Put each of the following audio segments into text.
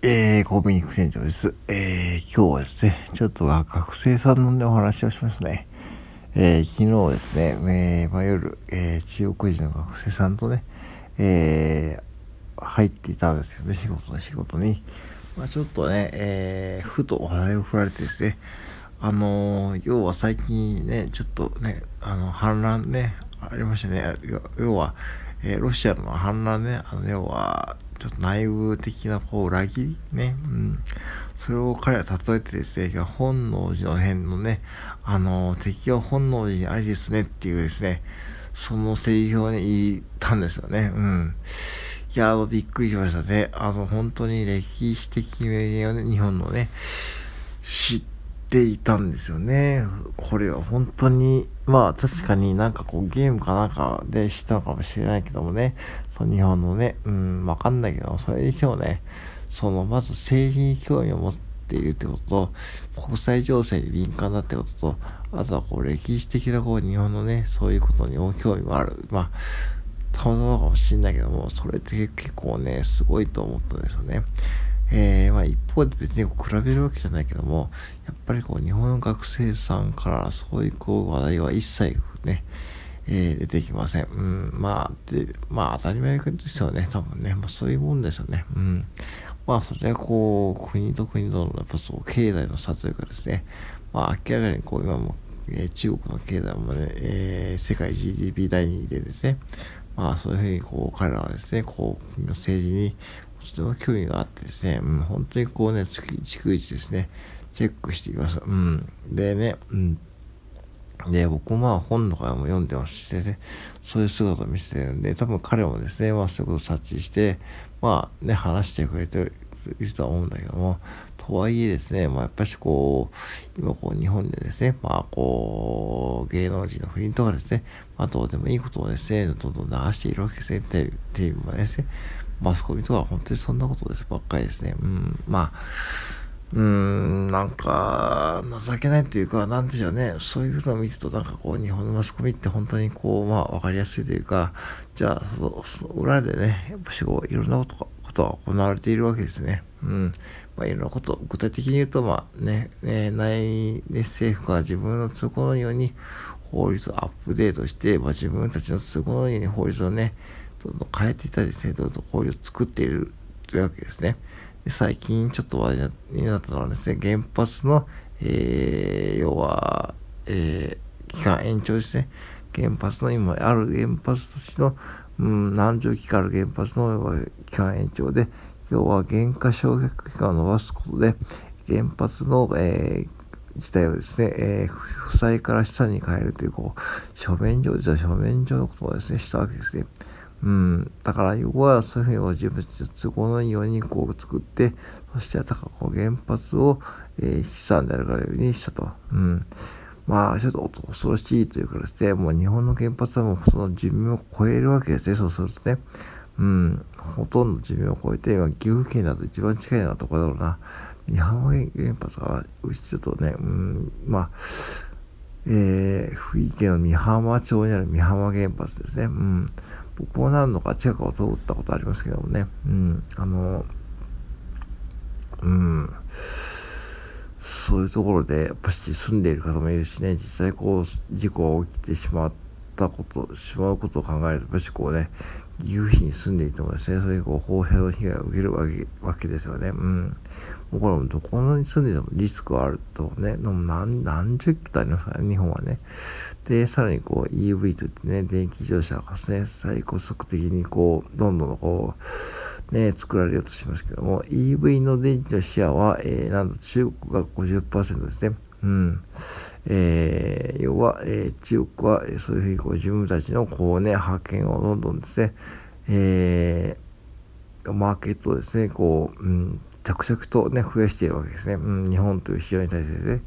えー、コンビニ副店長です。えー、今日はですね、ちょっと学生さんの、お話をしますね。えー、昨日ですね、えー、まあ、夜、えー、中国人の学生さんとね、えー、入っていたんですけどね、仕事の仕事に。まあ、ちょっとね、えー、ふとお話を振られてですね、あのー、要は最近ね、ちょっとね、あの、反乱ね、ありましたね。要は、えー、ロシアの反乱ね、あの、要は、ちょっと内部的なこう裏切り？ね、うん。それを彼は例えてですね、本能寺の変のね、あの、敵は本能寺にありですねっていうですね、そのセリフをね、言ったんですよね。うん。いや、びっくりしましたね。あの、本当に歴史的名言をね、日本のね、知ってていたんですよね。これは本当に、まあ確かになんかこうゲームかなんかで知ったのかもしれないけどもね、その日本のね、うん、わかんないけど、それにしてもね、そのまず政治に興味を持っているってことと、国際情勢に敏感だってことと、あとはこう歴史的なこう日本のね、そういうことにも興味もある。まあ、たまたまかもしれないけども、それって結構ね、すごいと思ったんですよね。えー、まあ一方で別に比べるわけじゃないけども、やっぱりこう日本の学生さんからそういうこう話題は一切ね、えー、出てきません。うん、まあ、で、まあ当たり前ですよね、多分ね。まあそういうもんですよね。うん。まあそれはこう、国と国とのやっぱそう、経済の差というかですね、まあ明らかにこう今も、えー、中国の経済もね、えー、世界 GDP 第2位でですね、まあそういうふうにこう彼らはですね、こう、国の政治にとても興味があってですね、うん、本当にこうね、逐一ですね、チェックしています。うん。でね、うん。で、僕もまあ本とかも読んでますしね、そういう姿を見せてるんで、多分彼もですね、まあそういうことを察知して、まあね、話してくれているとは思うんだけども、とはいえですね、まあやっぱしこう、今こう日本でですね、まあこう、芸能人の不倫とかですね、まあどうでもいいことをですね、どんどん流しているわけですね、テレビもですね、マスコミとか本当にそんなことですばっかりですね。うん、まあ、うーん、なんか、情けないというか、なんでしょうね。そういうのを見ると、なんかこう、日本のマスコミって本当にこう、まあ、わかりやすいというか、じゃあ、その、その裏でね、やっぱしこう、いろんなことが、ことが行われているわけですね。うん。まあ、いろんなこと、具体的に言うと、まあね、ね内、ね、政府が自分の都合のように法律をアップデートして、まあ、自分たちの都合のように法律をね、どんどん変えていったりですね、どんどん交流を作っているというわけですね。で最近ちょっと話題になったのはですね、原発の、えー、要は、えー、期間延長ですね。原発の今ある原発としての、うん、何十期間ある原発の期間延長で、要は原価償却期間を伸ばすことで、原発の、えー、自体をですね、えー、負債から資産に変えるという、こう、書面上、実は書面上のことをですね、したわけですね。うん。だから、要は、そういうふうに自分たちの都合のいいようにこう作って、そして、たかこう原発を、えー、資産であるからようにしたと。うん。まあ、ちょっと恐ろしいというかですね、もう日本の原発はもうその寿命を超えるわけですね、そうするとね。うん。ほとんど寿命を超えて、今、岐阜県だと一番近いようなところだろうな。美浜原発は、うちちょっとね、うん、まあ、えー、福井県の美浜町にある美浜原発ですね。うん。僕も何度か近くを通ったことありますけどもね。うん。あの、うん。そういうところで、やっぱし住んでいる方もいるしね、実際こう、事故が起きてしまったこと、しまうことを考えると、やっぱしこうね、岐阜市に住んでいてもですね、そういうこう、放射能被害を受けるわけわけですよね。うん。これもどこに住んでてもリスクがあるとね、何何十機とありますからね、日本はね。で、さらにこう EV といってね、電気自動車がですね、最高速的にこう、どんどんこう、ね、作られようとしますけども、EV の電池のシェアは、えー、なんと中国が50%ですね。うん。えー、要は、えー、中国は、そういうふうにこう自分たちのこうね、派遣をどんどんですね、えー、マーケットですね、こう、うん、着々とね、増やしているわけですね。うん、日本という市場に対してでね。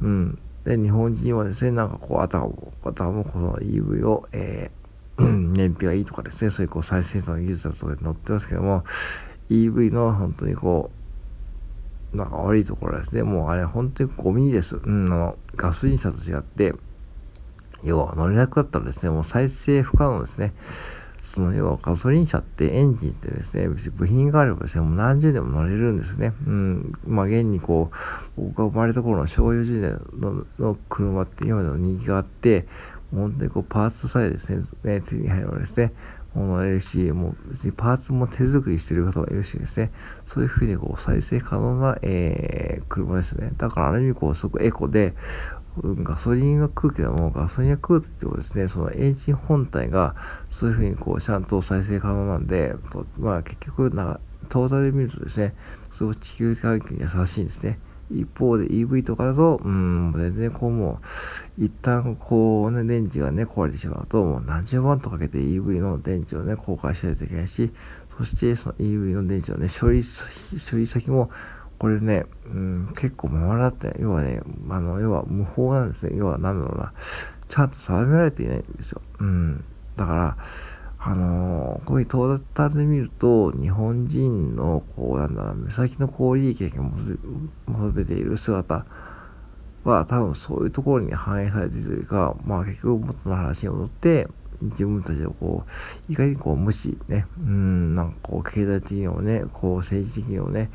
うん。で、日本人はですね、なんかこう、あたも、あたもこの EV を、えー、燃費がいいとかですね、そういうこう、再生産の技術だとかで載ってますけども、EV の本当にこう、なんか悪いところですね、もうあれ本当にゴミです。うん、あの、ガソリン車と違って、要は乗れなくなったらですね、もう再生不可能ですね。その要はガソリン車ってエンジンってですね、部品があればですね、もう何十年も乗れるんですね。うん。まあ現にこう、僕が生まれた頃の昭和40年のの車って今でも人気があって、本当にこうパーツさえですね、手に入ればですね、も乗れるし、もう別にパーツも手作りしてる方がいるしですね、そういうふうにこう再生可能な、えー、車ですね。だからある意味こうすごくエコで、ガソリンが空気でもんガソリンが空気ってことですね、そのエンジン本体がそういうふうにこうちゃんと再生可能なんで、まあ結局な、トータルで見るとですね、すごく地球環境に優しいんですね。一方で EV とかだと、うん、全然こうもう、一旦こうね、電池がね、壊れてしまうと、もう何十万とかけて EV の電池をね、交換しないといけないし、そしてその EV の電池のね、処理、処理先も、これね、うん、結構回らって、要はね、あの、要は無法なんですね。要は何だろうな、ちゃんと定められていないんですよ。うん。だから、あのー、こういうトータルで見ると、日本人の、こう、なんだろう、目先のこう利益が求めている姿は、多分そういうところに反映されているというか、まあ結局元の話に戻って、自分たちをこう、いかにこう無視ね、うん、なんかこう、経済的にもね、こう、政治的にもね、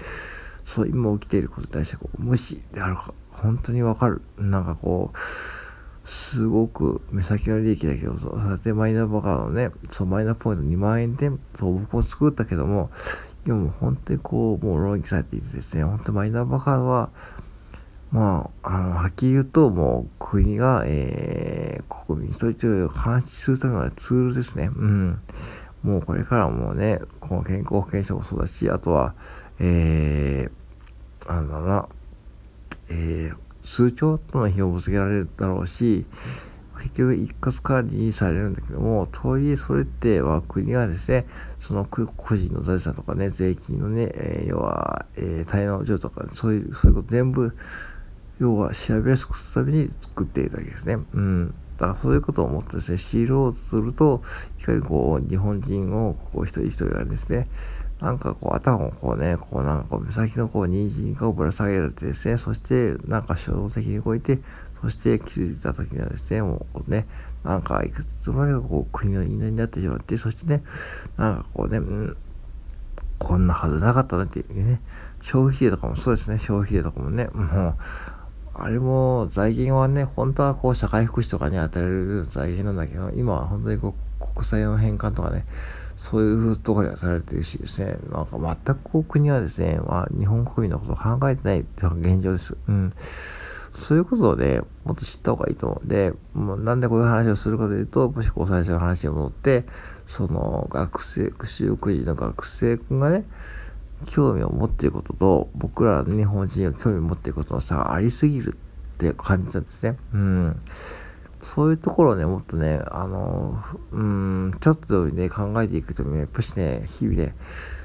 そう、今起きていることに対してこう、無視であるか、本当にわかる。なんかこう、すごく目先の利益だけど、そうやってマイナンバカーのね、そう、マイナーポイント2万円で、そう、僕も作ったけども、今も本当にこう、もう論議されていてですね、本当マイナンバカーは、まあ、あの、はっきり言うと、もう国が、えー、国民一人一人を監視するためのツールですね。うん。もうこれからもね、この健康保険証もそうだし、あとは、えー、なんだろうな、えー、数兆との費用をつけられるだろうし、結局一括管理されるんだけども、とはいえそれっては国がですね、その個人の財産とかね、税金のね、えー、要は、えー、滞納状とか、そういう、そういうこと全部、要は調べやすくするために作っているだけですね。うん。だからそういうことを思ってですね、シールをすると、いかにこう、日本人をこう一人一人がですね、なんかこう頭をこうね、こうなんかこう目先のこう人参がぶら下げられてですね、そしてなんか衝動的に動いて、そして気づいた時にはですね、もうね、なんかいくつまでかこう国の言いなりになってしまって、そしてね、なんかこうね、うん、こんなはずなかったなっていうね、消費税とかもそうですね、消費税とかもね、もう、あれも財源はね、本当はこう社会福祉とかに与えられる財源なんだけど、今は本当にこう国債の返還とかね、そういうところにはされてるしですね、なんか全くこう国はですね、まあ、日本国民のことを考えてないっていうのが現状です。うん。そういうことでもっと知った方がいいと思うんで、もうなんでこういう話をするかというと、もしこう最初の話に戻って、その学生、就学時の学生君がね、興味を持っていることと、僕ら日本人が興味を持っていることの差がありすぎるって感じたんですね。うん。そういうところをね、もっとね、あの、うん、ちょっとね、考えていくとね、やっぱしね、日々ね、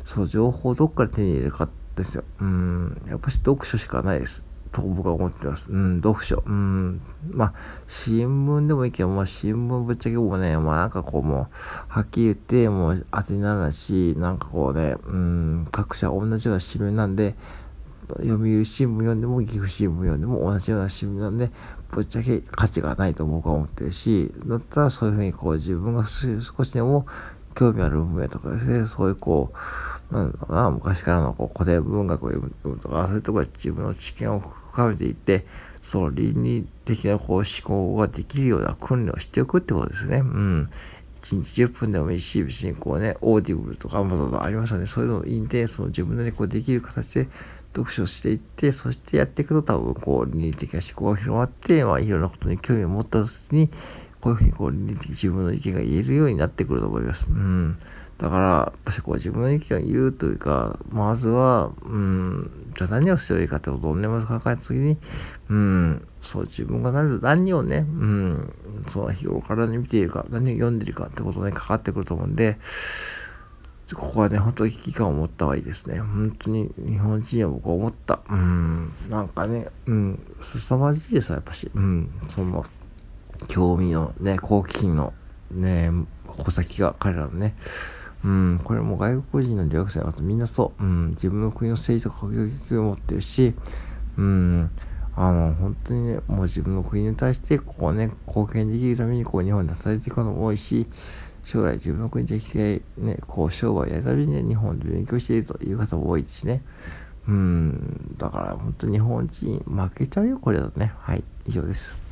その情報をどっから手に入れるかですよ。うん、やっぱし読書しかないです。と僕は思ってます。うん、読書。うん、まあ、新聞でもいいけど、まあ、新聞ぶっちゃけもね、まあなんかこうもう、はっきり言って、もう当てにならないし、なんかこうね、うん、各社同じような新聞なんで、読売新聞読んでも岐阜新聞読んでも同じような新聞なんで、ぶっちゃけ価値がないと僕は思ってるし、だったらそういうふうにこう自分が少しでも興味ある分野とかですね、そういうこう、なんだろうな、昔からのこう古典文学を読むとか、そういうところで自分の知見を深めていって、その倫理的なこう思考ができるような訓練をしておくってことですね。うん。1日10分でもいいし、別にこうね、 Audible とかアマゾンとかありますよね。そういうのをいいんで、その自分でこうできる形で読書していって、そしてやっていくと多分こう倫理的な思考が広まって、まあいろんなことに興味を持った時に、こういうふうにこう倫理的自分の意見が言えるようになってくると思います。うん。だから、やっぱしこう自分の意見を言うというか、まずは、うん、じゃあ何をすればいかってことをね、まず考えたときに、うん、そう自分が何何をね、うん、その日頃から見ているか、何を読んでいるかってことにかかってくると思うんで、ここはね、本当に危機感を持った方がいいですね。本当に日本人は僕は思った。うん、なんかね、うん、凄まじいですやっぱし。うん、その、興味のね、好奇心のね、矛先が彼らのね、うん、これも外国人の留学生の方みんなそう、うん、自分の国の政治とか国を持ってるし、うん、あの、本当にね、もう自分の国に対して、こうね、貢献できるために、こう、日本に出されていくのも多いし、将来自分の国できて、ね、こう商売やるたびにね、日本で勉強しているという方も多いですね。うん、だから本当日本人負けちゃうよ、これだとね。はい、以上です。